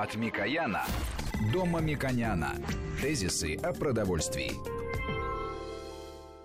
От Микояна до Мамиконяна. Тезисы о продовольствии.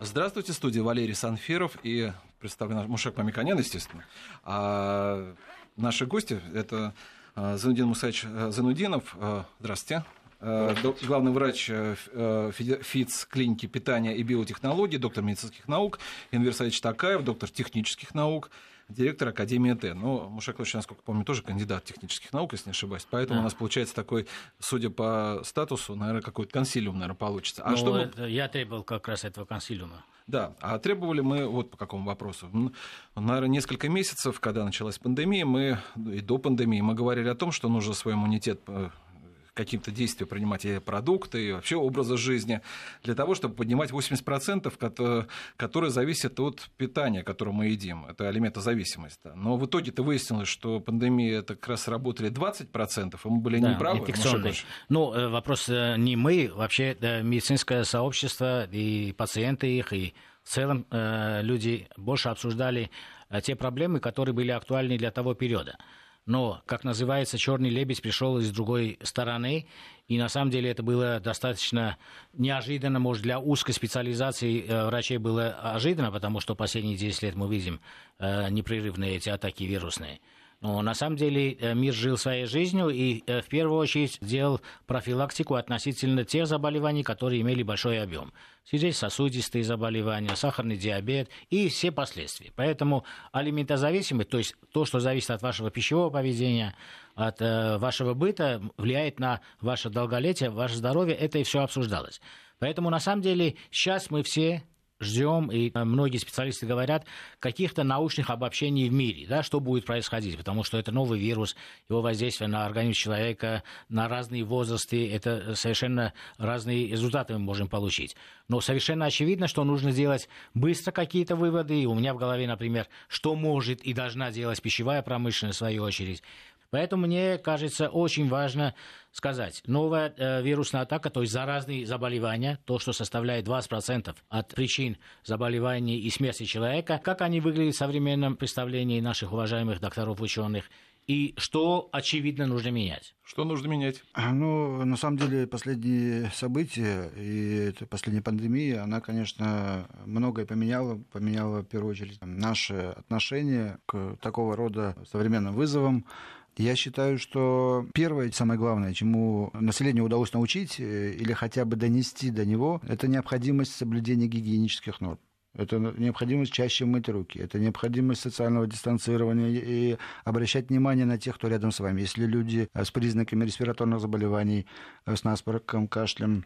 Здравствуйте, студия Валерий Санфиров и представлен Мушек Мамиконян, естественно. А наши гости – это а, Занудин Мусаевич а, Занудинов. А, здравствуйте. Главный врач ФИЦ клиники питания и биотехнологий, доктор медицинских наук, Инвер Такаев, доктор технических наук, директор Академии Т. Ну, Мушек Лович, насколько помню, тоже кандидат технических наук, если не ошибаюсь. Поэтому да. у нас получается такой, судя по статусу, наверное, какой-то консилиум, наверное, получится. А ну, что это. Я требовал как раз этого консилиума. Да, а требовали мы вот по какому вопросу. Наверное, несколько месяцев, когда началась пандемия, мы и до пандемии мы говорили о том, что нужно свой иммунитет э, каким-то действиям принимать и продукты, и вообще образа жизни, для того, чтобы поднимать 80%, которые зависят от питания, которое мы едим. Это алиментозависимость. Да. Но в итоге-то выяснилось, что пандемия это как раз работали 20%, и мы были да, неправы. Ну, э, вопрос э, не мы, вообще медицинское сообщество и пациенты их, и в целом э, люди больше обсуждали те проблемы, которые были актуальны для того периода. Но, как называется, черный лебедь пришел из другой стороны, и на самом деле это было достаточно неожиданно, может, для узкой специализации э, врачей было ожиданно, потому что последние 10 лет мы видим э, непрерывные эти атаки вирусные. Но на самом деле э, мир жил своей жизнью и э, в первую очередь делал профилактику относительно тех заболеваний, которые имели большой объем. Сердечно-сосудистые заболевания, сахарный диабет и все последствия. Поэтому алиментозависимость, то есть то, что зависит от вашего пищевого поведения, от э, вашего быта, влияет на ваше долголетие, ваше здоровье, это и все обсуждалось. Поэтому на самом деле сейчас мы все ждем, и э, многие специалисты говорят, каких-то научных обобщений в мире, да, что будет происходить, потому что это новый вирус, его воздействие на организм человека, на разные возрасты, это совершенно разные результаты мы можем получить. Но совершенно очевидно, что нужно сделать быстро какие-то выводы, и у меня в голове, например, что может и должна делать пищевая промышленность, в свою очередь, Поэтому мне кажется очень важно сказать, новая э, вирусная атака, то есть заразные заболевания, то, что составляет 20% от причин заболеваний и смерти человека, как они выглядят в современном представлении наших уважаемых докторов, ученых, и что, очевидно, нужно менять? Что нужно менять? А, ну, на самом деле, последние события и последняя пандемия, она, конечно, многое поменяла. Поменяла, в первую очередь, наше отношение к такого рода современным вызовам. Я считаю, что первое, самое главное, чему населению удалось научить э, или хотя бы донести до него, это необходимость соблюдения гигиенических норм. Это необходимость чаще мыть руки, это необходимость социального дистанцирования и обращать внимание на тех, кто рядом с вами. Если люди с признаками респираторных заболеваний, э, с насморком, кашлем,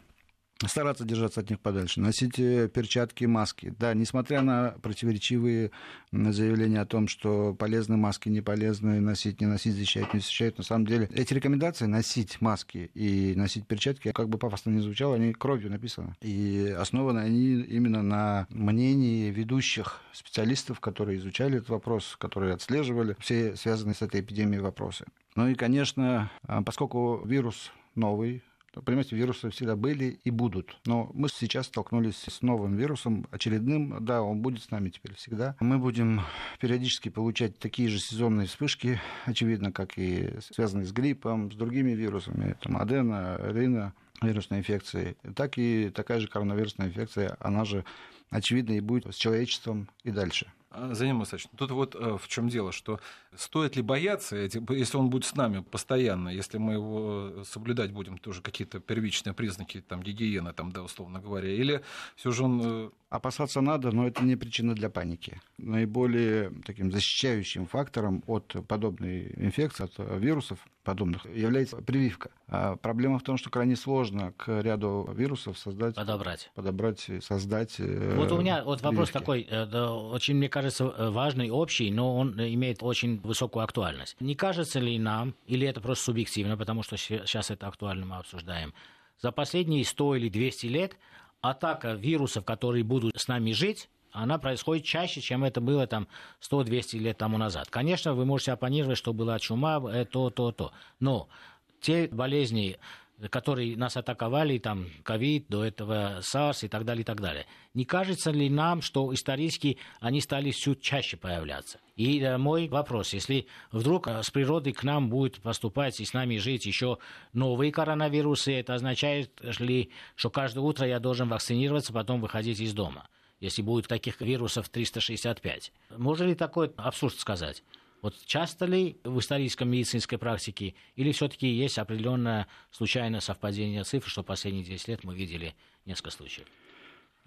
стараться держаться от них подальше, носить э, перчатки, маски. Да, несмотря на противоречивые заявления о том, что полезны маски, не полезны, носить, не носить, защищать, не защищать, на самом деле эти рекомендации носить маски и носить перчатки, как бы пафосно не звучало, они кровью написаны. И основаны они именно на мнении ведущих специалистов, которые изучали этот вопрос, которые отслеживали все связанные с этой эпидемией вопросы. Ну и, конечно, а, поскольку вирус новый, Понимаете, вирусы всегда были и будут. Но мы сейчас столкнулись с новым вирусом, очередным. Да, он будет с нами теперь всегда. Мы будем периодически получать такие же сезонные вспышки, очевидно, как и связанные с гриппом, с другими вирусами, там, адена, рина, вирусной инфекции, так и такая же коронавирусная инфекция, она же, очевидно, и будет с человечеством и дальше. А, Заним Исаевич, тут вот э, в чем дело, что стоит ли бояться, если он будет с нами постоянно, если мы его соблюдать будем, тоже какие-то первичные признаки там, гигиены, там, да, условно говоря, или все же он э, Опасаться надо, но это не причина для паники. Наиболее таким защищающим фактором от подобной инфекции, от вирусов подобных, является прививка. А проблема в том, что крайне сложно к ряду вирусов создать... Подобрать. Подобрать, создать э, Вот у меня вот вопрос такой, э, очень, мне кажется, важный, общий, но он имеет очень высокую актуальность. Не кажется ли нам, или это просто субъективно, потому что сейчас это актуально мы обсуждаем, за последние 100 или 200 лет атака вирусов, которые будут с нами жить, она происходит чаще, чем это было там 100-200 лет тому назад. Конечно, вы можете оппонировать, что была чума, э, то, то, то. Но те болезни, которые нас атаковали, там, ковид, до этого САРС и так далее, и так далее. Не кажется ли нам, что исторически они стали все чаще появляться? И э, мой вопрос, если вдруг э, с природы к нам будет поступать и с нами жить еще новые коронавирусы, это означает ли, что каждое утро я должен вакцинироваться, потом выходить из дома? если будет таких вирусов 365. Можно ли такой абсурд сказать? Вот часто ли в исторической медицинской практике или все-таки есть определенное случайное совпадение цифр, что последние 10 лет мы видели несколько случаев?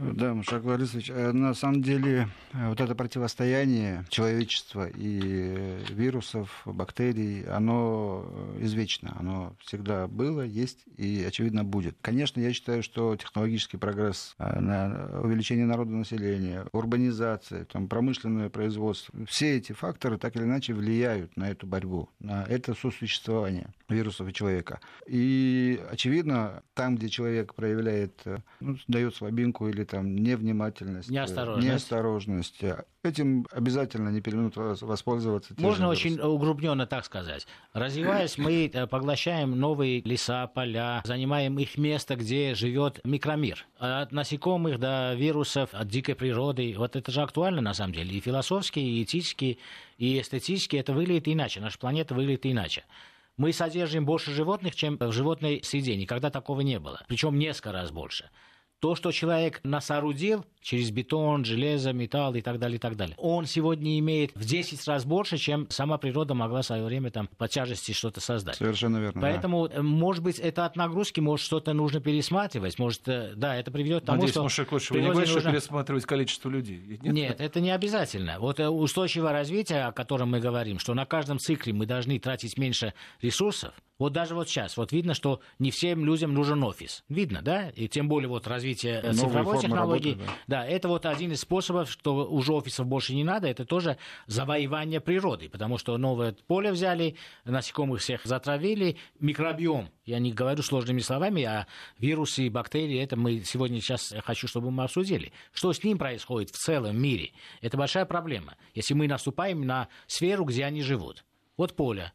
Да, Мушак Борисович, э, на самом деле э, вот это противостояние человечества и вирусов, бактерий, оно э, извечно, оно всегда было, есть и, очевидно, будет. Конечно, я считаю, что технологический прогресс, увеличение народного населения, урбанизация, там, промышленное производство, все эти факторы так или иначе влияют на эту борьбу, на это сосуществование вирусов и человека. И, очевидно, там, где человек проявляет, ну, дает слабинку или там невнимательность, неосторожность. неосторожность. Этим обязательно не переминут воспользоваться. Можно очень угрубненно так сказать. Развиваясь, мы э, поглощаем новые леса, поля, занимаем их место, где живет микромир. От насекомых до вирусов, от дикой природы. Вот это же актуально на самом деле. И философски, и этически, и эстетически это выглядит иначе. Наша планета выглядит иначе. Мы содержим больше животных, чем в животной среде. Никогда такого не было. Причем несколько раз больше. То, что человек насоорудил через бетон, железо, металл и так далее, и так далее, он сегодня имеет в 10 раз больше, чем сама природа могла в свое время там по тяжести что-то создать. Совершенно верно. Поэтому, да. Э, может быть, это от нагрузки, может, что-то нужно пересматривать, может, э, да, это приведет к тому, Надеюсь, что... Мушек, лучше вы не говорите, нужно... пересматривать количество людей? Нет? Нет, это не обязательно. Вот э, устойчивое развитие, о котором мы говорим, что на каждом цикле мы должны тратить меньше ресурсов, вот даже вот сейчас, вот видно, что не всем людям нужен офис. Видно, да? И тем более вот развитие Новые цифровой технологии. Работы, да. да, это вот один из способов, что уже офисов больше не надо, это тоже завоевание природы, потому что новое поле взяли, насекомых всех затравили, микробиом. Я не говорю сложными словами, а вирусы и бактерии, это мы сегодня сейчас хочу, чтобы мы обсудили. Что с ним происходит в целом мире? Это большая проблема. Если мы наступаем на сферу, где они живут. Вот поле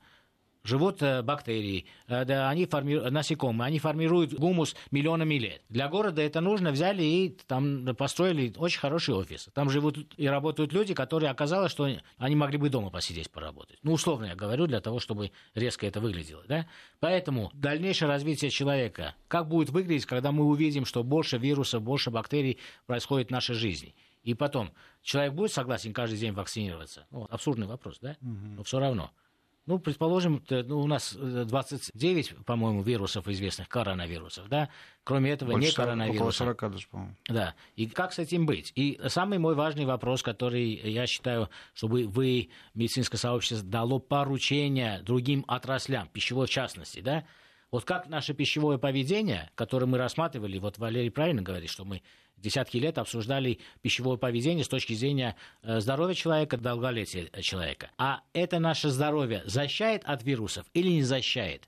живут э, бактерии, э, да, они форми... насекомые, они формируют гумус миллионами лет. Для города это нужно, взяли и там построили очень хороший офис. Там живут и работают люди, которые оказалось, что они могли бы дома посидеть, поработать. Ну, условно я говорю, для того, чтобы резко это выглядело. Да? Поэтому дальнейшее развитие человека, как будет выглядеть, когда мы увидим, что больше вирусов, больше бактерий происходит в нашей жизни. И потом, человек будет согласен каждый день вакцинироваться? Ну, абсурдный вопрос, да? Угу. Но все равно. Ну, предположим, ну, у нас 29, э, по-моему, вирусов известных, коронавирусов, да? Кроме этого, Больше не коронавирусов. Около 40 даже, по-моему. Да. И как с этим быть? И самый мой важный вопрос, который я считаю, чтобы вы, медицинское сообщество, дало поручение другим отраслям, пищевой в частности, да? Вот как наше пищевое поведение, которое мы рассматривали, вот Валерий правильно говорит, что мы десятки лет обсуждали пищевое поведение с точки зрения э, здоровья человека, долголетия человека. А это наше здоровье защищает от вирусов или не защищает?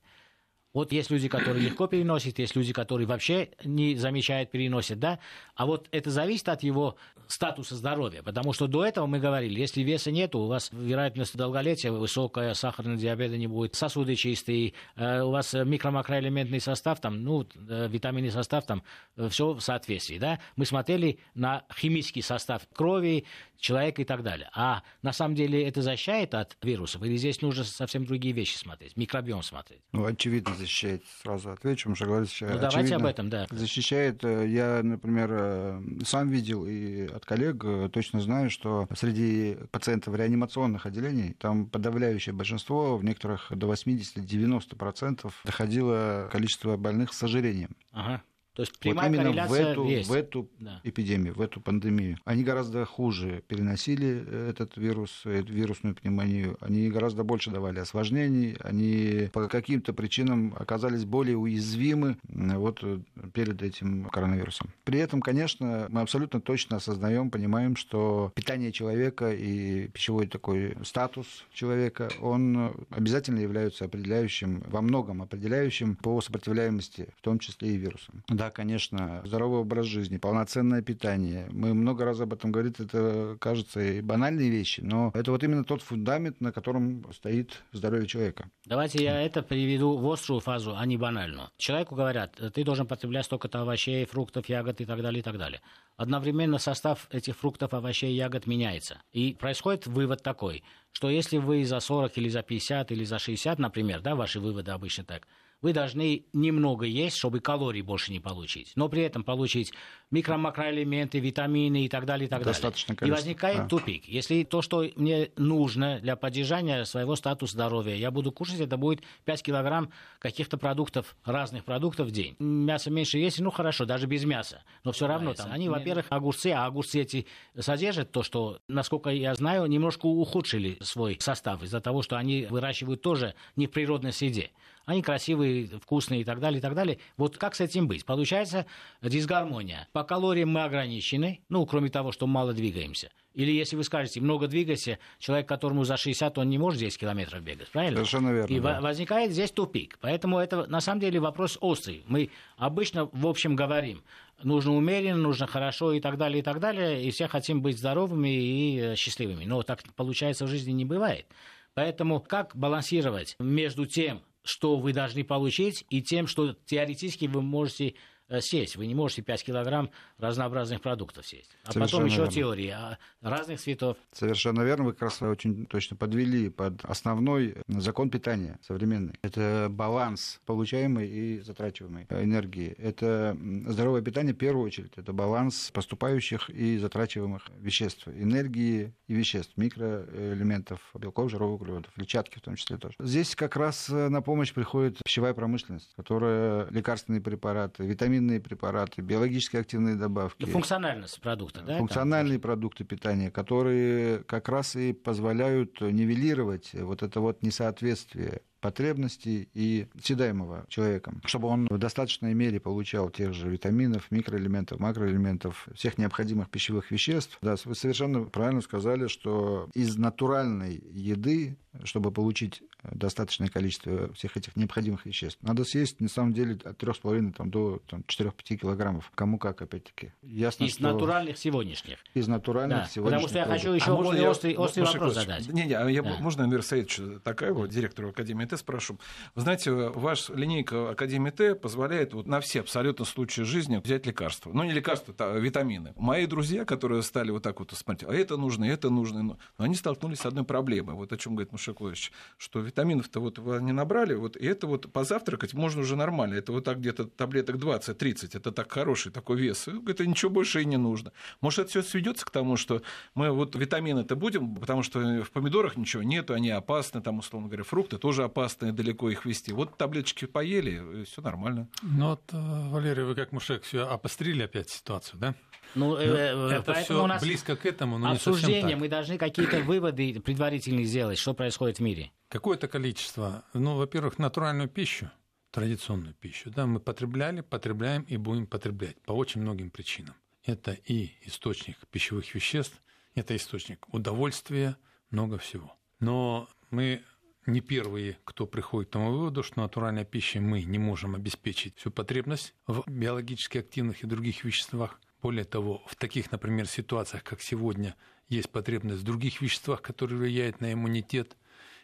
Вот есть люди, которые легко переносят, есть люди, которые вообще не замечают, переносят, да. А вот это зависит от его статуса здоровья, потому что до этого мы говорили, если веса нет, у вас вероятность долголетия высокая, сахарный диабет не будет, сосуды чистые, э, у вас микро-макроэлементный состав, там, ну, э, витаминный состав, там, э, все в соответствии, да. Мы смотрели на химический состав крови человека и так далее. А на самом деле это защищает от вирусов, или здесь нужно совсем другие вещи смотреть, микробиом смотреть? Ну, очевидно, защищает, сразу отвечу, что говорить. Ну, давайте об этом, да. Защищает, я, например, сам видел и от коллег э, точно знаю, что среди пациентов реанимационных отделений там подавляющее большинство, в некоторых до 80-90% доходило количество больных с ожирением. Ага. То есть прямая вот именно в эту, есть. в эту да. эпидемию, в эту пандемию. Они гораздо хуже переносили э, этот вирус, эту вирусную пневмонию. Они гораздо больше давали осложнений. Они по каким-то причинам оказались более уязвимы вот э, перед этим коронавирусом. При этом, конечно, мы абсолютно точно осознаем, понимаем, что питание человека и пищевой такой статус человека, он обязательно являются определяющим, во многом определяющим по сопротивляемости, в том числе и вирусам. Да, Да, конечно, здоровый образ жизни, полноценное питание. Мы много раз об этом говорим, это кажется и банальные вещи, но это вот именно тот фундамент, на котором стоит здоровье человека. Давайте я это приведу в острую фазу, а не банальную. Человеку говорят, ты должен потреблять столько-то овощей, фруктов, ягод и так далее, и так далее. Одновременно состав этих фруктов, овощей, ягод меняется. И происходит вывод такой, что если вы за 40 или за 50 или за 60, например, да, ваши выводы обычно так, вы должны немного есть, чтобы калорий больше не получить, но при этом получить микро-макроэлементы, витамины и так далее, и так Достаточно далее. И возникает да. тупик. Если то, что мне нужно для поддержания своего статуса здоровья, я буду кушать, это будет 5 килограмм каких-то продуктов, разных продуктов в день. Мясо меньше есть, ну хорошо, даже без мяса. Но все равно там, они, во-первых, огурцы, а огурцы эти содержат то, что, насколько я знаю, немножко ухудшили свой состав из-за того, что они выращивают тоже не в природной среде они красивые, вкусные и так далее, и так далее. Вот как с этим быть? Получается дисгармония. По калориям мы ограничены, ну, кроме того, что мало двигаемся. Или если вы скажете, много двигайся, человек, которому за 60, он не может 10 километров бегать, правильно? Совершенно верно. И да. возникает здесь тупик. Поэтому это на самом деле вопрос острый. Мы обычно, в общем, говорим, нужно умеренно, нужно хорошо и так далее, и так далее, и все хотим быть здоровыми и э, счастливыми. Но так получается в жизни не бывает. Поэтому как балансировать между тем, что вы должны получить, и тем, что теоретически вы можете сесть. Вы не можете 5 килограмм разнообразных продуктов сесть. А Совершенно потом еще верно. теории а разных цветов. Совершенно верно. Вы как раз очень точно подвели под основной закон питания современный. Это баланс получаемой и затрачиваемой энергии. Это здоровое питание в первую очередь. Это баланс поступающих и затрачиваемых веществ. Энергии и веществ, микроэлементов, белков, жиров, углеводов, клетчатки в том числе тоже. Здесь как раз на помощь приходит пищевая промышленность, которая лекарственные препараты, витамины витаминные препараты, биологически активные добавки. И функциональность продукта, да? Функциональные продукты питания, которые как раз и позволяют нивелировать вот это вот несоответствие потребностей и съедаемого человеком, чтобы он в достаточной мере получал тех же витаминов, микроэлементов, макроэлементов, всех необходимых пищевых веществ. Да, вы совершенно правильно сказали, что из натуральной еды, чтобы получить достаточное количество всех этих необходимых веществ. Надо съесть, на самом деле, от 3,5 там, до там, 4-5 килограммов. Кому как, опять-таки. Ясно, из что... натуральных сегодняшних. Из натуральных да. сегодняшних. Потому что я хочу еще а более я... острый, острый вопрос задать. Не, не, а я, да. можно Амир Саидович Такаеву, директору Академии Т, спрошу. Вы знаете, ваша линейка Академии Т позволяет вот на все абсолютно случаи жизни взять лекарства. Ну, не лекарства, а витамины. Мои друзья, которые стали вот так вот смотреть, а это нужно, это нужно, но они столкнулись с одной проблемой. Вот о чем говорит Мушакович, что витаминов-то вот не набрали, вот, и это вот позавтракать можно уже нормально. Это вот так где-то таблеток 20-30, это так хороший такой вес. Это ничего больше и не нужно. Может, это все сведется к тому, что мы вот витамины-то будем, потому что в помидорах ничего нету, они опасны, там, условно говоря, фрукты тоже опасны, далеко их вести. Вот таблеточки поели, все нормально. Ну вот, э, Валерий, вы как мужик все обострили опять ситуацию, да? Ну, ну э, это все у нас близко к этому, но обсуждение, не так. мы должны какие-то выводы предварительные сделать, что происходит в мире. Какое-то количество, ну, во-первых, натуральную пищу, традиционную пищу, да, мы потребляли, потребляем и будем потреблять по очень многим причинам. Это и источник пищевых веществ, это источник удовольствия, много всего. Но мы не первые, кто приходит к тому выводу, что натуральной пищей мы не можем обеспечить всю потребность в биологически активных и других веществах. Более того, в таких, например, ситуациях, как сегодня, есть потребность в других веществах, которые влияют на иммунитет.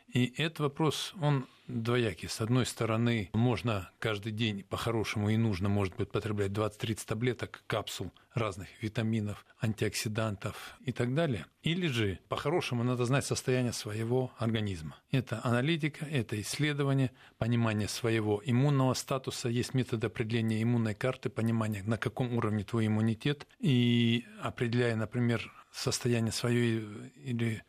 И этот вопрос, он двоякий. С одной стороны, можно каждый день по-хорошему и нужно, может быть, потреблять 20-30 таблеток, капсул разных витаминов, антиоксидантов и так далее. Или же, по-хорошему, надо знать состояние своего организма. Это аналитика, это исследование, понимание своего иммунного статуса. Есть метод определения иммунной карты, понимание, на каком уровне твой иммунитет. И определяя, например, состояние свое или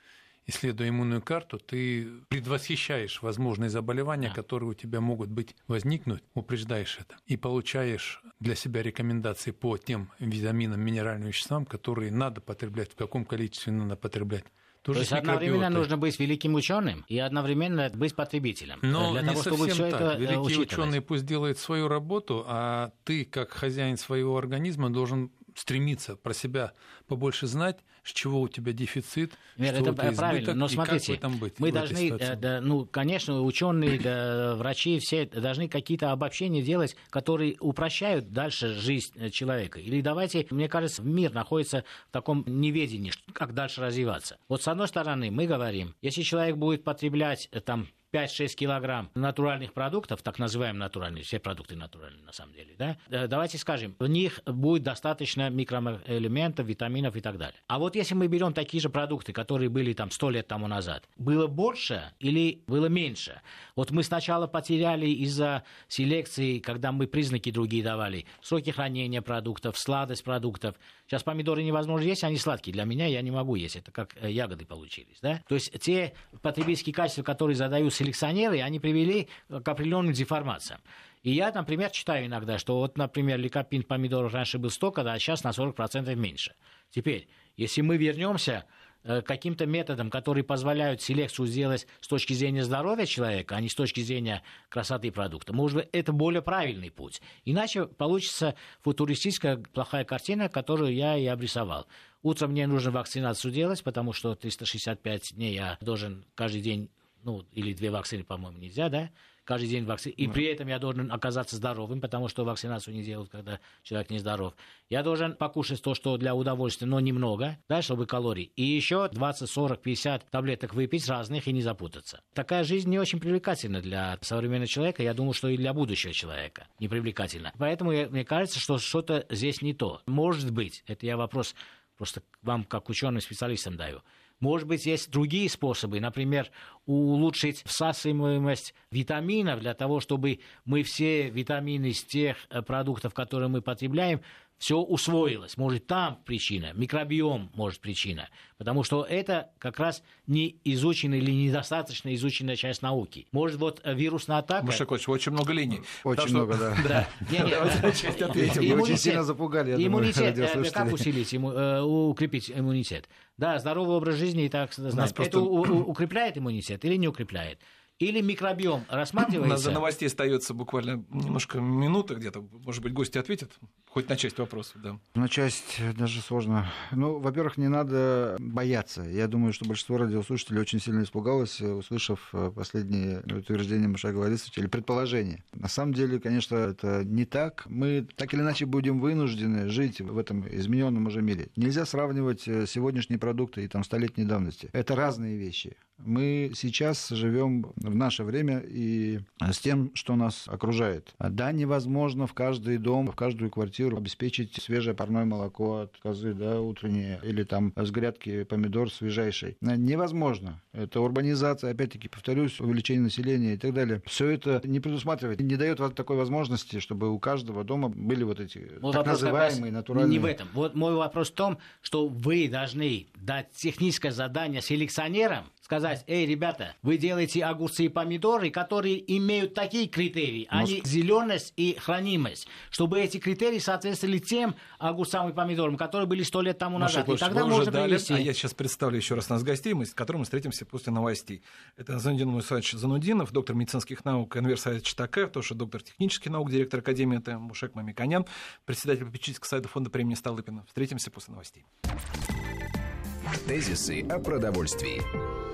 исследуя иммунную карту, ты предвосхищаешь возможные заболевания, да. которые у тебя могут быть возникнуть, упреждаешь это и получаешь для себя рекомендации по тем витаминам, минеральным веществам, которые надо потреблять, в каком количестве надо потреблять. Тоже То есть одновременно нужно быть великим ученым и одновременно быть потребителем. Но для не того, совсем чтобы так. Это Великий учитывать. ученый пусть делает свою работу, а ты, как хозяин своего организма, должен стремиться про себя побольше знать, с чего у тебя дефицит, Вера, что это у тебя правильно, но и смотрите, как в этом быть, мы должны, э, да, ну, конечно, ученые, да, врачи, все должны какие-то обобщения делать, которые упрощают дальше жизнь человека. Или давайте, мне кажется, мир находится в таком неведении, как дальше развиваться. Вот с одной стороны, мы говорим, если человек будет потреблять э, там 5-6 килограмм натуральных продуктов, так называемые натуральные, все продукты натуральные на самом деле, да, э, давайте скажем, в них будет достаточно микроэлементов, витаминов и так далее. А вот если мы берем такие же продукты, которые были там 100 лет тому назад, было больше или было меньше? Вот мы сначала потеряли из-за селекции, когда мы признаки другие давали, сроки хранения продуктов, сладость продуктов. Сейчас помидоры невозможно есть, они сладкие. Для меня я не могу есть, это как э, ягоды получились, да? То есть те потребительские качества, которые задают селекционеры, они привели к определенным деформациям. И я, например, читаю иногда, что вот, например, ликопин помидоров раньше был столько, а сейчас на 40% меньше. Теперь, если мы вернемся э, к каким-то методам, которые позволяют селекцию сделать с точки зрения здоровья человека, а не с точки зрения красоты продукта, может быть, это более правильный путь. Иначе получится футуристическая плохая картина, которую я и обрисовал. Утром мне нужно вакцинацию делать, потому что 365 дней я должен каждый день, ну, или две вакцины, по-моему, нельзя, да? Каждый день вакцины. И при этом я должен оказаться здоровым, потому что вакцинацию не делают, когда человек нездоров. Я должен покушать то, что для удовольствия, но немного, да, чтобы калорий. И еще 20, 40, 50 таблеток выпить разных и не запутаться. Такая жизнь не очень привлекательна для современного человека. Я думаю, что и для будущего человека не привлекательна. Поэтому мне кажется, что что-то здесь не то. Может быть, это я вопрос просто вам как ученым специалистам даю. Может быть, есть другие способы, например, улучшить всасываемость витаминов для того, чтобы мы все витамины из тех э, продуктов, которые мы потребляем, все усвоилось. Может, там причина, микробиом может причина. Потому что это как раз не изученная или недостаточно изученная часть науки. Может, вот э, вирусная атака... Маша Яковлевич, очень много линий. Очень много, да. Да. Не, не, ответим. Вы очень сильно запугали, я иммунитет, э, как усилить, э, укрепить иммунитет? Да, здоровый образ жизни и так Это укрепляет иммунитет или не укрепляет? Или микробиом У нас до рассматривается? новостей остается буквально немножко минута где-то. Может быть, гости ответят хоть на часть вопросов, да. На часть даже сложно. Ну, во-первых, не надо бояться. Я думаю, что большинство радиослушателей очень сильно испугалось, услышав э, последние утверждения Мушага Борисовича или предположения. На самом деле, конечно, это не так. Мы так или иначе будем вынуждены жить в этом измененном уже мире. Нельзя сравнивать э, сегодняшние продукты и там столетней давности. Это разные вещи. Мы сейчас живем в наше время и с тем, что нас окружает. Да, невозможно в каждый дом, в каждую квартиру обеспечить свежее парное молоко от козы, да, утреннее, или там с грядки помидор свежайший. Невозможно. Это урбанизация, опять-таки, повторюсь, увеличение населения и так далее. Все это не предусматривает, не дает вот такой возможности, чтобы у каждого дома были вот эти Мой так называемые натуральные... Не в этом. Вот мой вопрос в том, что вы должны дать техническое задание селекционерам, сказать, эй, ребята, вы делаете огурцы и помидоры, которые имеют такие критерии, они зеленость и хранимость, чтобы эти критерии соответствовали тем огурцам и помидорам, которые были сто лет тому Маша назад. И Яковлевич, тогда можно дали, привести. а я сейчас представлю еще раз нас гостей, мы, с которыми встретимся после новостей. Это Занудин Мусаевич Занудинов, доктор медицинских наук Энвер Саид Читакаев, тоже доктор технических наук, директор Академии ТМ Мушек Мамиканян, председатель попечительского сайта фонда премии Столыпина. Встретимся после новостей. Тезисы о продовольствии.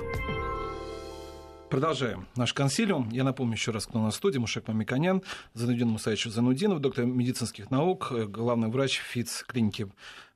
Продолжаем наш консилиум. Я напомню еще раз, кто у нас в студии. Мушек Мамиканян, Занудин Мусаевич Занудинов, доктор медицинских наук, э, главный врач ФИЦ клиники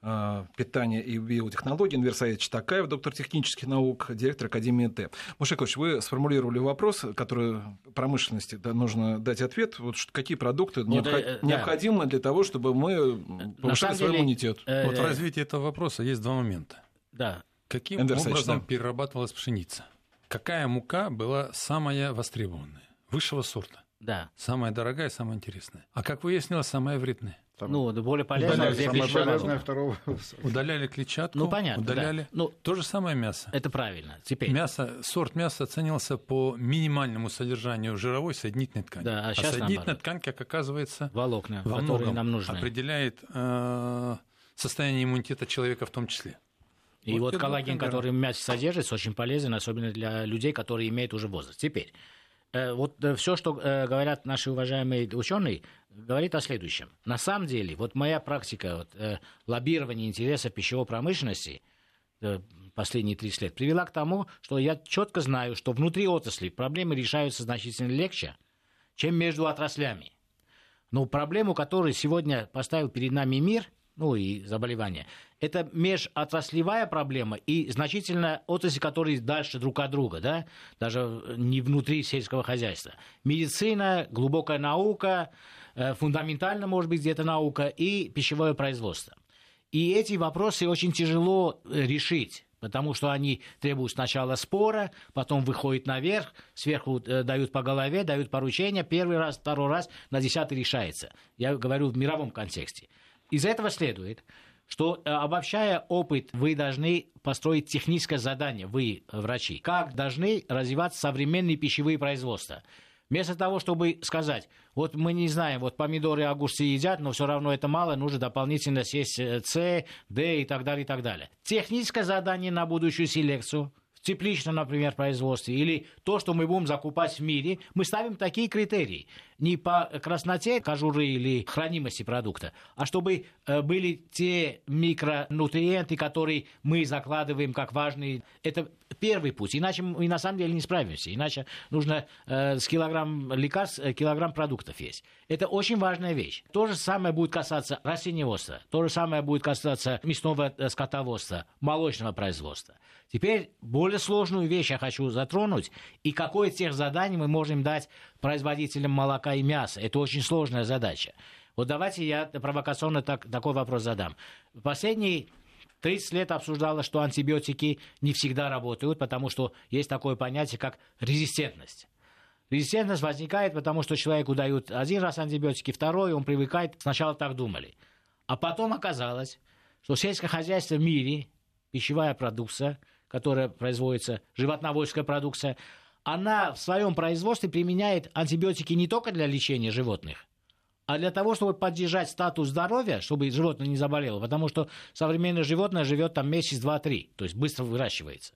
э, питания и биотехнологий, Инверсаид Читакаев, доктор технических наук, директор Академии Т. Мушек Ильич, вы сформулировали вопрос, который промышленности да, нужно дать ответ. Вот что- какие продукты Вот, необхо- э, да. необходимы для того, чтобы мы повышали свой деле, иммунитет? э, Вот в развитии этого вопроса есть два момента. Да. Каким Эндер образом да. перерабатывалась пшеница? Какая мука была самая востребованная? Высшего сорта. Да. Самая дорогая, самая интересная. А как выяснилось, самая вредная. Ну, да более Самое где самое полезное второго. Удаляли клетчатку, Ну, понятно, удаляли. да. Ну, То же самое мясо. это правильно. Теперь. Мясо, сорт мяса оценивался по минимальному содержанию жировой соединительной ткани. Да, а щас соединительная наоборот. ткань, как оказывается, Волокна, во многом нам нужны. определяет э, состояние иммунитета человека в том числе. И вот, вот коллаген, который в мясе содержится, очень полезен, особенно для людей, которые имеют уже возраст. Теперь, э, вот э, все, что э, говорят наши уважаемые ученые, говорит о следующем. На самом деле, вот моя практика вот, лоббирования интересов пищевой промышленности последние 30 лет привела к тому, что я четко знаю, что внутри отрасли проблемы решаются значительно легче, чем между отраслями. Но проблему, которую сегодня поставил перед нами мир, ну и заболевания, это межотраслевая проблема и значительно отрасли, которые дальше друг от друга, да, даже не внутри сельского хозяйства. Медицина, глубокая наука, э, фундаментально, может быть, где-то наука и пищевое производство. И эти вопросы очень тяжело э, решить потому что они требуют сначала спора, потом выходят наверх, сверху э, дают по голове, дают поручения, первый раз, второй раз, на десятый решается. Я говорю в мировом контексте. Из этого следует, что, э, обобщая опыт, вы должны построить техническое задание, вы, врачи, как должны развиваться современные пищевые производства. Вместо того, чтобы сказать, вот мы не знаем, вот помидоры и огурцы едят, но все равно это мало, нужно дополнительно съесть э, С, Д и так далее, и так далее. Техническое задание на будущую селекцию – тепличном, например, производстве, или то, что мы будем закупать в мире, мы ставим такие критерии не по красноте кожуры или хранимости продукта, а чтобы э, были те микронутриенты, которые мы закладываем как важные. Это первый путь. Иначе мы на самом деле не справимся. Иначе нужно э, с килограмм лекарств, э, килограмм продуктов есть. Это очень важная вещь. То же самое будет касаться растениеводства, то же самое будет касаться мясного э, скотоводства, молочного производства. Теперь более сложную вещь я хочу затронуть, и какое тех заданий мы можем дать производителям молока и мяса. Это очень сложная задача. Вот давайте я провокационно так, такой вопрос задам. Последние 30 лет обсуждалось, что антибиотики не всегда работают, потому что есть такое понятие, как резистентность. Резистентность возникает, потому что человеку дают один раз антибиотики, второй, он привыкает. Сначала так думали. А потом оказалось, что сельское хозяйство в мире, пищевая продукция, которая производится, животноводческая продукция, она в своем производстве применяет антибиотики не только для лечения животных, а для того, чтобы поддержать статус здоровья, чтобы животное не заболело, потому что современное животное живет там месяц, два, три, то есть быстро выращивается.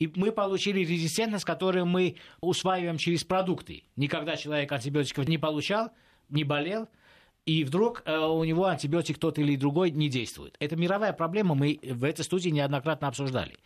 И мы получили резистентность, которую мы усваиваем через продукты. Никогда человек антибиотиков не получал, не болел, и вдруг э, у него антибиотик тот или другой не действует. Это мировая проблема, мы в этой студии неоднократно обсуждали.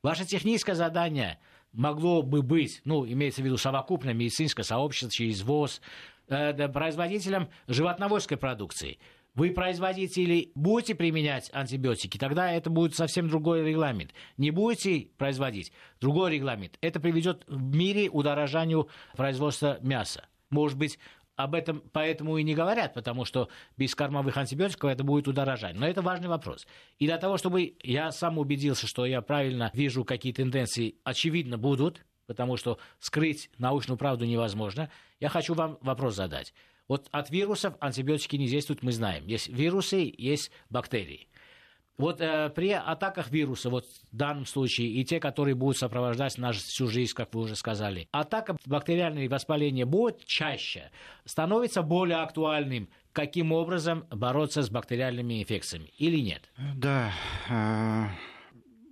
Ваше техническое задание могло бы быть, ну, имеется в виду совокупное медицинское сообщество через ВОЗ, э, производителям животноводской продукции. Вы, производители, будете применять антибиотики, тогда это будет совсем другой регламент. Не будете производить другой регламент. Это приведет в мире удорожанию производства мяса. Может быть, об этом поэтому и не говорят, потому что без кормовых антибиотиков это будет удорожать. Но это важный вопрос. И для того, чтобы я сам убедился, что я правильно вижу, какие тенденции очевидно будут, потому что скрыть научную правду невозможно, я хочу вам вопрос задать. Вот от вирусов антибиотики не действуют, мы знаем. Есть вирусы, есть бактерии. Вот э, при атаках вируса, вот в данном случае, и те, которые будут сопровождать нашу всю жизнь, как вы уже сказали, атака бактериальные воспаления будет чаще, становится более актуальным. Каким образом бороться с бактериальными инфекциями или нет? Да, э,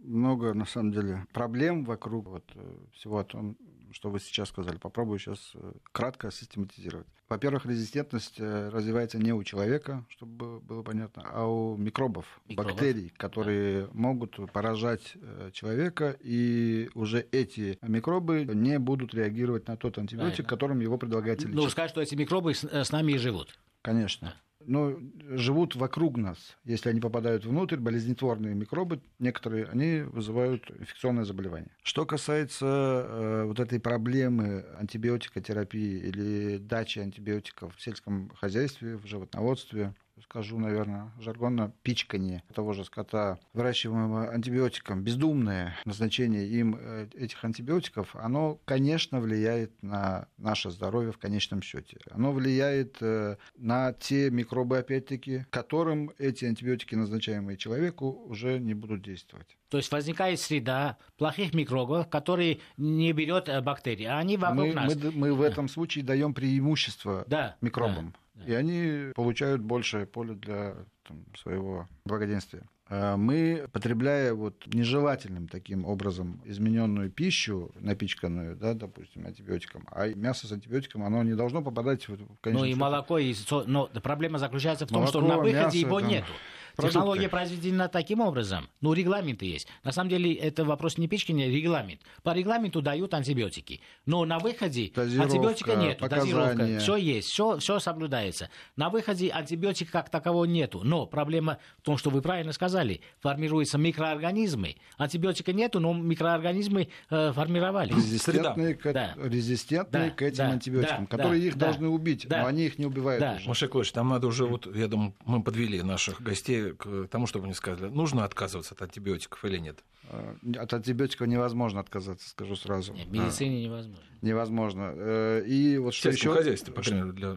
много, на самом деле, проблем вокруг вот, э, всего о том, что вы сейчас сказали. Попробую сейчас э, кратко систематизировать. Во-первых, резистентность э, развивается не у человека, чтобы было понятно, а у микробов, микробов. бактерий, которые да. могут поражать человека, и уже эти микробы не будут реагировать на тот антибиотик, Правильно. которым его предлагается лечить. Ну, сказать, что эти микробы с, с нами и живут. Конечно. Но живут вокруг нас. Если они попадают внутрь, болезнетворные микробы, некоторые, они вызывают инфекционное заболевание. Что касается э, вот этой проблемы антибиотикотерапии или дачи антибиотиков в сельском хозяйстве, в животноводстве, скажу, наверное, жаргонно, пичканье того же скота, выращиваемого антибиотиком, бездумное назначение им э, этих антибиотиков, оно, конечно, влияет на наше здоровье в конечном счете. Оно влияет э, на те микробы, опять-таки, которым эти антибиотики, назначаемые человеку, уже не будут действовать. То есть возникает среда плохих микробов, которые не берет э, бактерии, а они вокруг мы, нас. Мы, мы в этом случае даем преимущество да, микробам. Да. И они получают большее поле для там, своего благоденствия. э, мы, потребляя вот нежелательным таким образом измененную пищу, напичканную, да, допустим, антибиотиком, а мясо с антибиотиком, оно не должно попадать в Ну и молоко, и... но проблема заключается в том, молоко, что на выходе мясо, его там... нету. Продукты. Технология произведена таким образом. Ну, регламенты есть. На самом деле, это вопрос не печки, не регламент. По регламенту дают антибиотики. Но на выходе дозировка, антибиотика нет. Дозировка. Все есть, все, все соблюдается. На выходе антибиотика как такового нету. Но проблема в том, что вы правильно сказали. Формируются микроорганизмы. Антибиотика нету, но микроорганизмы э, формировались. Резистентные, к, да. резистентные да. к этим да. антибиотикам, да. которые да. их да. должны убить, да. но они их не убивают. Да. Уже. Маша Клович, там надо уже, вот, я думаю, мы подвели наших гостей к тому, чтобы они сказали, нужно отказываться от антибиотиков или нет? Э, от антибиотиков невозможно отказаться, скажу сразу. Нет, в медицине а. невозможно. Невозможно. Э, и вот что еще... хозяйстве, по крайней мере, для...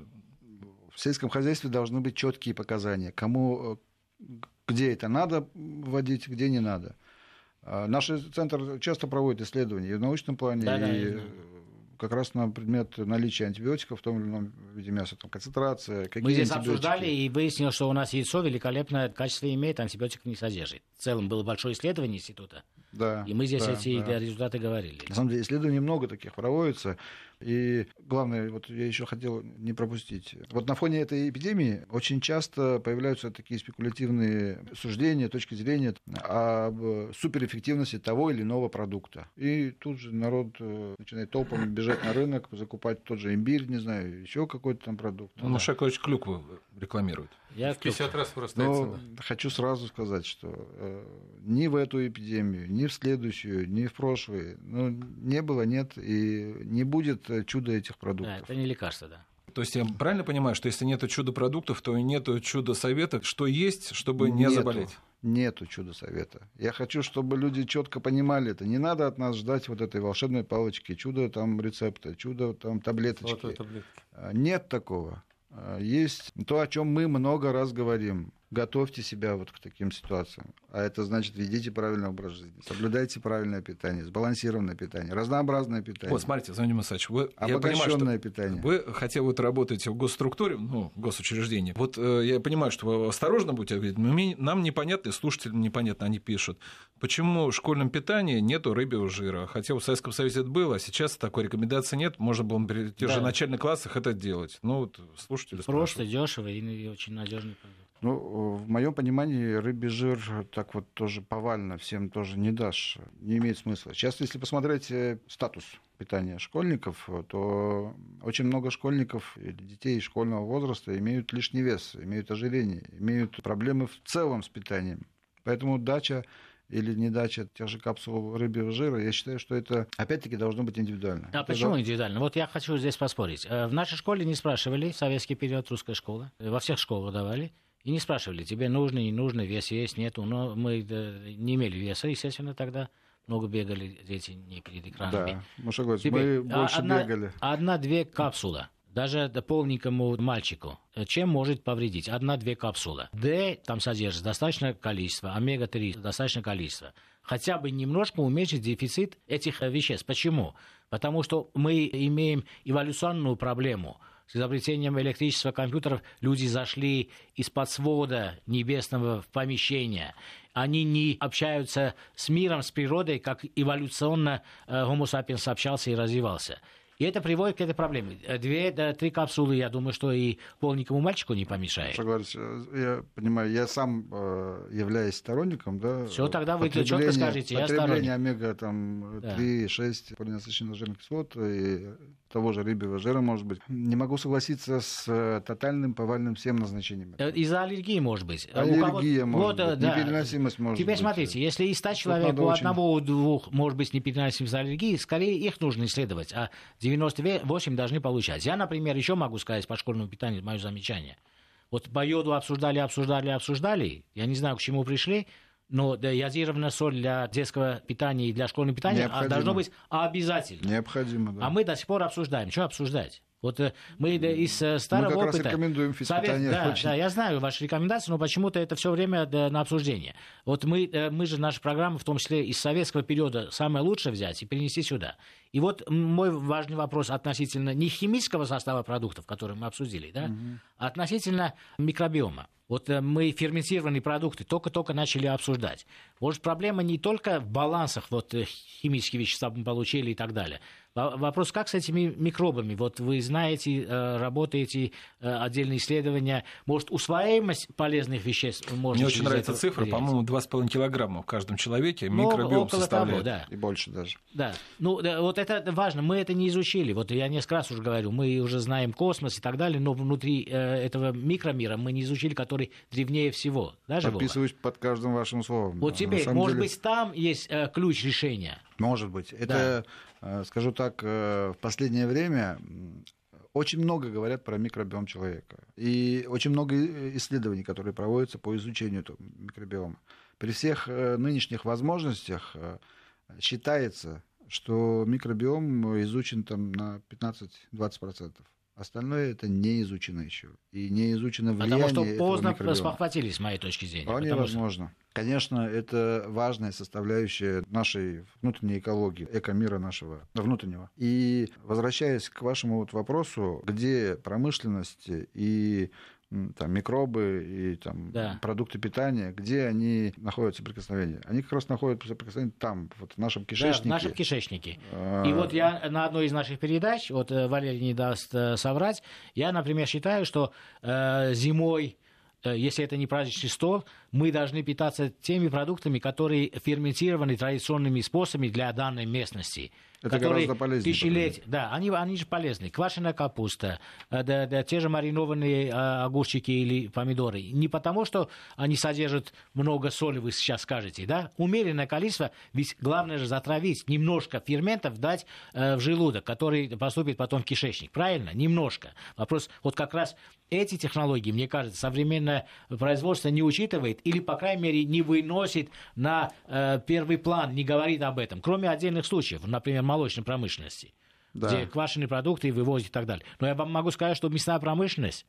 В сельском хозяйстве должны быть четкие показания, кому, э, где это надо вводить, где не надо. Наш центр часто проводит исследования и в научном плане, да, и да, как раз на предмет наличия антибиотиков в том или ином виде мяса, там, концентрация, какие Мы здесь обсуждали и выяснилось, что у нас яйцо великолепное качество имеет, антибиотиков не содержит. В целом было большое исследование института. Да, и мы здесь да, эти да. результаты говорили. На самом деле исследований много таких проводится. И главное, вот я еще хотел не пропустить. Вот на фоне этой эпидемии очень часто появляются такие спекулятивные суждения, точки зрения об суперэффективности того или иного продукта. И тут же народ э, начинает толпами бежать на рынок, закупать тот же имбирь, не знаю, еще какой-то там продукт. Ну, да. Шакович клюкву рекламирует. Я в 50 раз вырастает Но хочу сразу сказать, что э, ни в эту эпидемию, ни в следующую, ни в прошлые, ну, не было, нет и не будет чуда этих продуктов. Да, это не лекарство, да. То есть я правильно понимаю, что если нет чудо-продуктов, то и нет чудо-совета, что есть, чтобы не нету, заболеть? Нету чудо-совета. Я хочу, чтобы люди четко понимали это. Не надо от нас ждать вот этой волшебной палочки, чудо там рецепта, чудо там таблеточки. А, нет такого. А, есть то, о чем мы много раз говорим. Готовьте себя вот к таким ситуациям. А это значит, ведите правильный образ жизни, соблюдайте правильное питание, сбалансированное питание, разнообразное питание. Вот, смотрите, Владимир Масач, вы, я понимаю, что питание. вы, хотя вот работаете в госструктуре, ну, госучреждении, вот э, я понимаю, что вы осторожно будете говорить, но нам непонятно, и слушателям непонятно, они пишут, почему в школьном питании нету рыбьего жира, хотя в Советском Союзе это было, а сейчас такой рекомендации нет, можно было при тех да. же начальных классах это делать. Ну, вот слушатели Просто дешево и очень надежный продукт. Ну, в моем понимании, рыбий жир так вот тоже повально всем тоже не дашь. Не имеет смысла. Сейчас, если посмотреть э, статус питания школьников, то очень много школьников или детей школьного возраста имеют лишний вес, имеют ожирение, имеют проблемы в целом с питанием. Поэтому дача или недача тех же капсул рыбьего жира, я считаю, что это опять-таки должно быть индивидуально. А это почему за... индивидуально? Вот я хочу здесь поспорить. Э, в нашей школе не спрашивали, в советский период русская школа, во всех школах давали. И не спрашивали, тебе нужно, не нужно, вес есть, нету. Но мы не имели веса, естественно, тогда. Много бегали дети не перед экранами. Да, Маша Теперь, мы больше одна, бегали. Одна-две капсулы. Даже полненькому мальчику. Чем может повредить? Одна-две капсулы. Д там содержится достаточное количество, омега-3 достаточное количество. Хотя бы немножко уменьшить дефицит этих веществ. Почему? Потому что мы имеем эволюционную проблему – с изобретением электричества компьютеров люди зашли из-под свода небесного в помещение. Они не общаются с миром, с природой, как эволюционно э, Homo sapiens общался и развивался. И это приводит к этой проблеме. Две, да, три капсулы, я думаю, что и полненькому мальчику не помешает. Согласен. Я понимаю, я сам э, являюсь сторонником, да. Все, тогда вы четко скажите, я сторонник. омега там да. 3, 6 полиненасыщенных жирных кислот и того же рыбьего жира, может быть. Не могу согласиться с э, тотальным повальным всем назначением. Э, из-за аллергии, может быть. Аллергия, может вот, быть. Да. Непереносимость может Теперь быть. смотрите, если из 100 человек у очень... одного, у двух может быть непереносимость аллергии, скорее их нужно исследовать, а 98 должны получать. Я, например, еще могу сказать по школьному питанию мое замечание. Вот по йоду обсуждали, обсуждали, обсуждали. Я не знаю, к чему пришли. Но ядерная соль для детского питания и для школьного питания Необходимо. должно быть обязательно. Необходимо, да. А мы до сих пор обсуждаем. Что обсуждать? Вот э, мы из э, старого мы как опыта... Раз рекомендуем физпитание. Совет, да, очень... да, я знаю ваши рекомендации, но почему-то это все время на обсуждение. Вот мы, э, мы же нашу программу, в том числе из советского периода, самое лучшее взять и перенести сюда. И вот мой важный вопрос относительно не химического состава продуктов, которые мы обсудили, да, угу. а относительно микробиома. Вот э, мы ферментированные продукты только-только начали обсуждать. Может, проблема не только в балансах, вот э, химические вещества мы получили и так далее. Вопрос, как с этими микробами? Вот вы знаете, э, работаете, отдельные исследования. Может, усвояемость полезных веществ может Мне очень нравится цифра, по-моему, 2,5 килограмма в каждом человеке ну, микробиом составляет. Того, да. И больше даже. Да. Ну, вот это важно. Мы это не изучили. Вот я несколько раз уже говорю, мы уже знаем космос и так далее, но внутри этого микромира мы не изучили, который древнее всего. Да, Подписываюсь под каждым вашим словом. Вот теперь, может деле... быть, там есть э, ключ решения? Может быть. Это, да. Э, скажу так, э, в последнее время очень много говорят про микробиом человека. И очень много исследований, которые проводятся по изучению этого микробиома. При всех э, нынешних возможностях э, считается, что микробиом изучен там на 15-20%. Остальное это не изучено еще. И не изучено влияние Потому что поздно спохватились, с моей точки зрения. Вполне Потому возможно. Что... Конечно, это важная составляющая нашей внутренней экологии, экомира нашего внутреннего. И возвращаясь к вашему вот вопросу, где промышленность и там, микробы и там, да. продукты питания, где они находят соприкосновение? Они как раз находят соприкосновение там, вот в нашем кишечнике. Да, в нашем кишечнике. А... И вот я на одной из наших передач, вот э, Валерий не даст э, соврать, я, например, считаю, что э, зимой Э, если это не праздничный стол, мы должны питаться теми продуктами, которые ферментированы традиционными способами для данной местности. Это которые гораздо полезнее. Тысячелетия, да, они, они же полезны. Квашеная капуста, да, э, да, те же маринованные а, огурчики или помидоры. Не потому, что они содержат много соли, вы сейчас скажете, да? Умеренное количество, ведь главное же затравить, немножко ферментов дать э, в желудок, который поступит потом в кишечник. Правильно? Немножко. Вопрос, вот как раз эти технологии, мне кажется, современное производство не учитывает или, по крайней мере, не выносит на э, первый план, не говорит об этом, кроме отдельных случаев, например, молочной промышленности, да. где квашеные продукты вывозят и так далее. Но я вам могу сказать, что мясная промышленность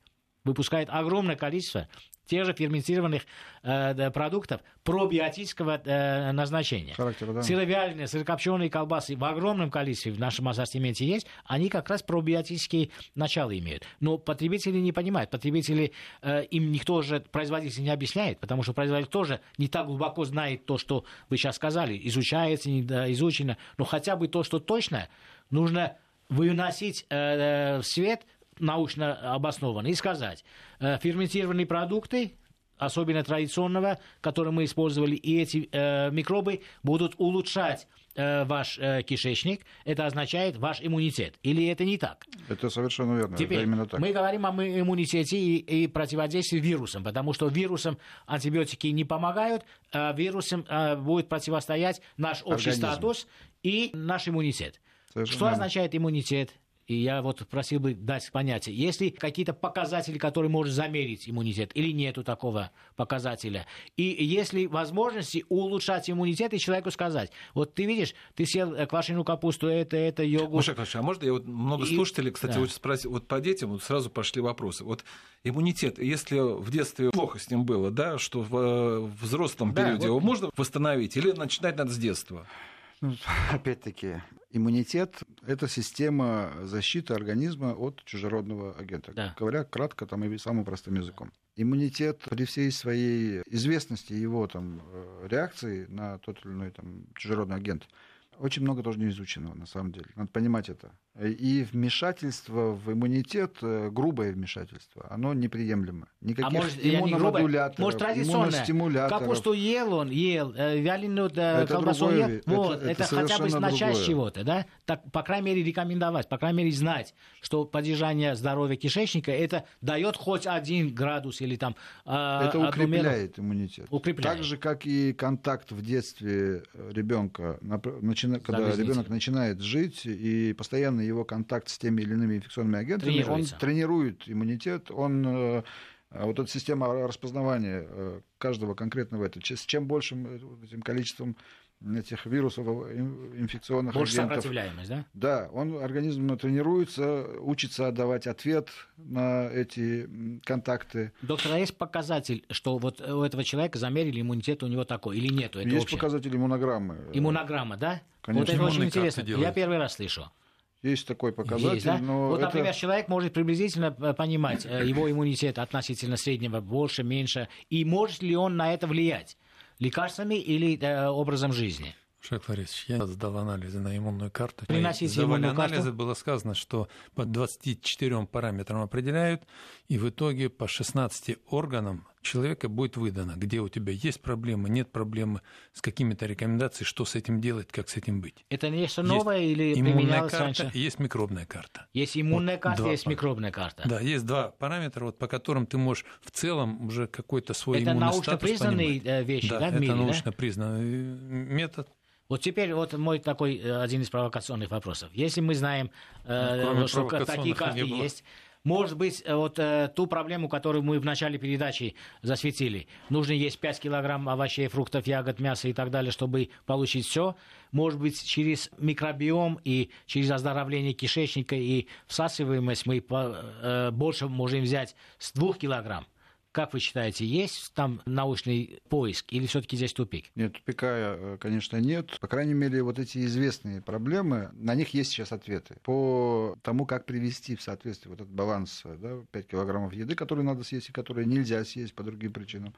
выпускает огромное количество тех же ферментированных э, продуктов пробиотического э, назначения. Характера, да. Сыровяленые, сырокопченые колбасы в огромном количестве в нашем ассортименте есть, они как раз пробиотические начала имеют. Но потребители не понимают. Потребители, э, им никто же, производитель не объясняет, потому что производитель тоже не так глубоко знает то, что вы сейчас сказали, изучается, изучено, но хотя бы то, что точно, нужно выносить э, в свет – научно обоснованно, и сказать, э, ферментированные продукты, особенно традиционного, которые мы использовали, и эти э, микробы будут улучшать э, ваш э, кишечник, это означает ваш иммунитет. Или это не так? Это совершенно верно. Теперь, это именно так. мы говорим о иммунитете и, и противодействии вирусам, потому что вирусам антибиотики не помогают, а вирусам э, будет противостоять наш общий Организм. статус и наш иммунитет. Совершенно Что означает иммунитет? И я вот просил бы дать понятие, есть ли какие-то показатели, которые может замерить иммунитет, или нету такого показателя. И есть ли возможности улучшать иммунитет и человеку сказать, вот ты видишь, ты съел э, квашеную капусту, это, это, йогурт. Маша Клавович, а можно я вот много и... слушателей, кстати, да. вот спросил, вот по детям вот сразу пошли вопросы. Вот иммунитет, если в детстве плохо с ним было, да, что в э, взрослом да, периоде вот... его можно восстановить или начинать надо с детства? Ну, опять-таки, иммунитет – это система защиты организма от чужеродного агента. Да. Говоря кратко там, и самым простым языком. Иммунитет при всей своей известности его там, э, реакции на тот или иной там, чужеродный агент – очень много тоже не изученного, на самом деле. Надо понимать это. И вмешательство в иммунитет, э, грубое вмешательство, оно неприемлемо. Никаких а может, иммуномодуляторов, может, традиционное. Капусту ел он, ел, э, вяленую э, колбасу ел. Это, вот, это, это хотя бы начать чего-то, да? Так, по крайней мере, рекомендовать, по крайней мере, знать, что поддержание здоровья кишечника, это дает хоть один градус или там... Это укрепляет меру. иммунитет. Укрепляет. Так же, как и контакт в детстве ребенка, начина... когда ребенок начинает жить и постоянно его контакт с теми или иными инфекционными агентами, он тренирует иммунитет, он э, вот эта система распознавания э, каждого конкретного этого, с чем большим э, этим количеством этих вирусов, инфекционных Больше агентов. сопротивляемость, да? Да, он, организм тренируется, учится отдавать ответ на эти контакты. Доктор, а есть показатель, что вот у этого человека замерили иммунитет, у него такой, или нету? Это есть показатель иммунограммы. Иммунограмма, да? Конечно, вот это очень интересно. Я первый раз слышу. Есть такой показатель, Есть, да? но вот, это... например, человек может приблизительно э, понимать э, его иммунитет относительно среднего больше, меньше, и может ли он на это влиять лекарствами или э, образом жизни. Шек Борисович, я сдал анализы на иммунную карту. Приносите Сдавали иммунную анализы, карту. было сказано, что по 24 параметрам определяют, и в итоге по 16 органам человека будет выдано, где у тебя есть проблемы, нет проблемы, с какими-то рекомендациями, что с этим делать, как с этим быть. Это нечто Есть новое или Иммунная применялось карта раньше? есть микробная карта. Есть иммунная Вот карта, есть пара- микробная карта. Да, есть два параметра, вот, по которым ты можешь в целом уже какой-то свой Это иммунный статус признанные понимать. э, вещи, да, Да, это мире, да? научно признанный метод. Вот теперь вот мой такой э, один из провокационных вопросов. Если мы знаем, э, Ну, кроме что такие карты не было. Может быть, э, вот э, ту проблему, которую мы в начале передачи засветили, нужно есть 5 килограмм овощей, фруктов, ягод, мяса и так далее, чтобы получить все. Может быть, через микробиом и через оздоровление кишечника и всасываемость мы по- э, больше можем взять с 2 килограмм. Как вы считаете, есть там научный поиск или все-таки здесь тупик? Нет, тупика, э, конечно, нет. По крайней мере, вот эти известные проблемы, на них есть сейчас ответы. По тому, как привести в соответствие вот этот баланс, э, да, 5 килограммов еды, которые надо съесть и которые нельзя съесть по другим причинам,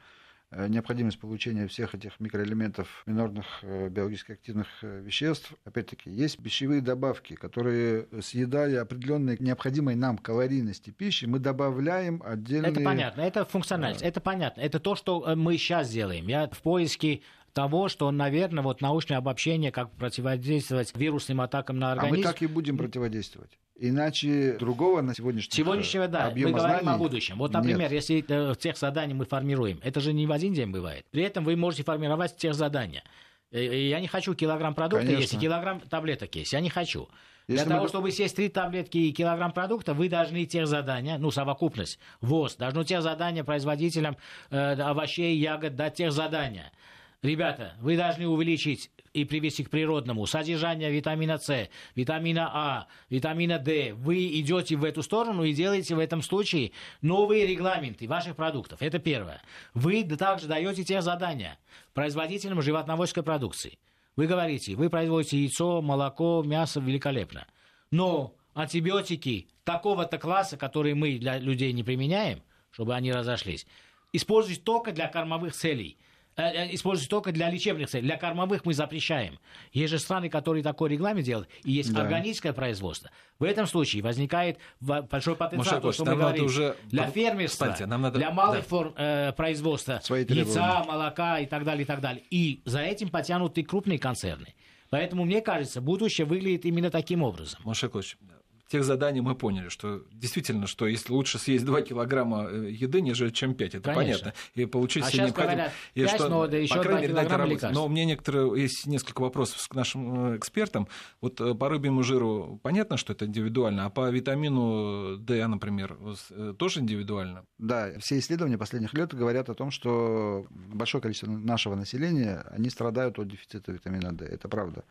необходимость получения всех этих микроэлементов, минорных э, биологически активных э, веществ. Опять-таки, есть пищевые добавки, которые, э, съедая определенной необходимой нам калорийности пищи, мы добавляем отдельные... Это понятно, это функциональность, это понятно. Это то, что э, мы сейчас делаем. Я в поиске того, что, наверное, вот научное обобщение, как противодействовать вирусным атакам на А мы организм. так и будем противодействовать. Иначе другого на сегодняшний Сегодняшнего, да, мы объема говорим знаний о будущем. Вот, например, нет. если э, тех заданий мы формируем, это же не в один день бывает. При этом вы можете формировать тех задания. Э, э, Я не хочу килограмм продукта Конечно. есть и килограмм таблеток есть. Я не хочу. Если Для мы того, го- чтобы съесть три таблетки и килограмм продукта, вы должны тех задания, ну, совокупность, ВОЗ, должны тех задания производителям э, овощей, ягод дать тех задания. Ребята, вы должны увеличить и привести к природному содержание витамина С, витамина А, витамина D. Вы идете в эту сторону и делаете в этом случае новые регламенты ваших продуктов. Это первое. Вы также даете те задания производителям животноводческой продукции. Вы говорите, вы производите яйцо, молоко, мясо великолепно. Но антибиотики такого-то класса, которые мы для людей не применяем, чтобы они разошлись, используйте только для кормовых целей. Э, э, Используйте только для лечебных целей. Для кормовых мы запрещаем. Есть же страны, которые такой регламент делают, и есть Да. органическое производство. В этом случае возникает большой потенциал, то, Мушек, что мы говорим, уже- для фермерства, Кстати, нам надо- для малых да. форм э, производства Свои яйца, молока и так далее, и так далее. И за этим потянуты крупные концерны. Поэтому, мне кажется, будущее выглядит именно таким образом. Маша Клыч, тех заданий мы поняли, что действительно, что если лучше съесть 2 килограмма э, еды, нежели чем 5, это Конечно. понятно. И получить А все необходимое. И 5, но да еще по 2 крайней мере, на работе. лекарств. Но у меня некоторые, есть несколько вопросов к нашим э, экспертам. Вот э, по рыбьему жиру понятно, что это индивидуально, а по витамину D, например, тоже индивидуально? Да, все исследования последних лет говорят о том, что большое количество нашего населения, они страдают от дефицита витамина D. Это правда.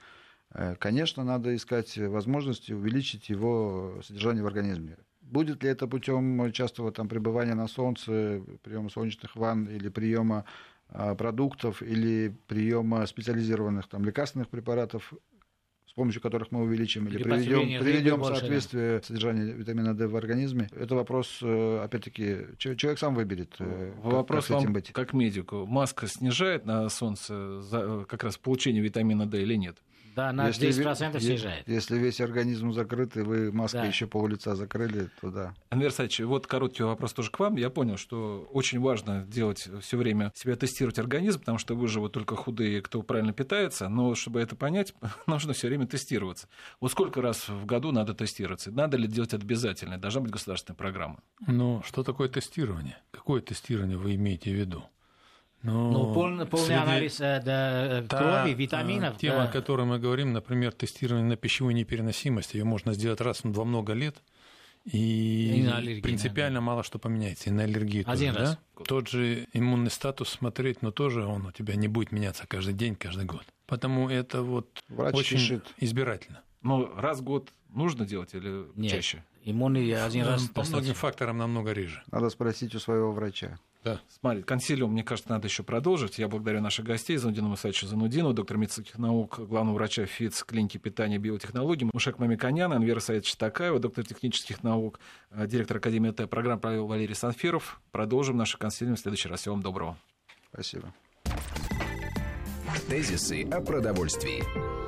Э, Конечно, надо искать возможности увеличить его содержание в организме. Будет ли это путем частого там, пребывания на солнце, приема солнечных ванн или приема а, продуктов или приема специализированных там, лекарственных препаратов, с помощью которых мы увеличим или Или приведем, в больше, да. соответствие содержание витамина D в организме. Это вопрос, э, опять-таки, че- человек сам выберет, э, как- Вопрос как с этим вам, быть. как медику. Маска снижает на солнце за- как раз получение витамина D или нет? Да, на Если 10% ве- снижает. Если весь организм закрыт, и вы маской Да. еще пол лица закрыли, то да. Анвер Саевич, вот короткий вопрос тоже к вам. Я понял, что очень важно делать все время себя тестировать организм, потому что выживут только худые, кто правильно питается. Но чтобы это понять, нужно все время тестироваться. Вот сколько раз в году надо тестироваться? Надо ли делать это обязательно? Должна быть государственная программа. Ну, что такое тестирование? Какое тестирование вы имеете в виду? Ну, полный, полный среди- анализ э, да, Та, крови, э, витаминов. Тема, да. о которой мы говорим, например, тестирование на пищевую непереносимость, ее можно сделать раз во много лет, и, И на аллергию, принципиально мало что поменяется, и на аллергию Один тоже, раз. да? Тот же иммунный статус смотреть, но тоже он у тебя не будет меняться каждый день, каждый год. Потому это вот Врач очень решит. избирательно. Но раз в год нужно делать или Нет. чаще? Иммунный один раз По многим факторам намного реже. Надо спросить у своего врача. Да. Смотри, консилиум, мне кажется, надо еще продолжить. Я благодарю наших гостей, Занудину Мусачу Занудину, доктор медицинских наук, главного врача ФИЦ клиники питания и биотехнологий, Мушек Мамиканян, Анвера Саидович Такаева, доктор технических наук, э, директор Академии ТЭ программ провел Валерий Санфиров. Продолжим наш консилиум в следующий раз. Всего вам доброго. Спасибо. Тезисы о продовольствии.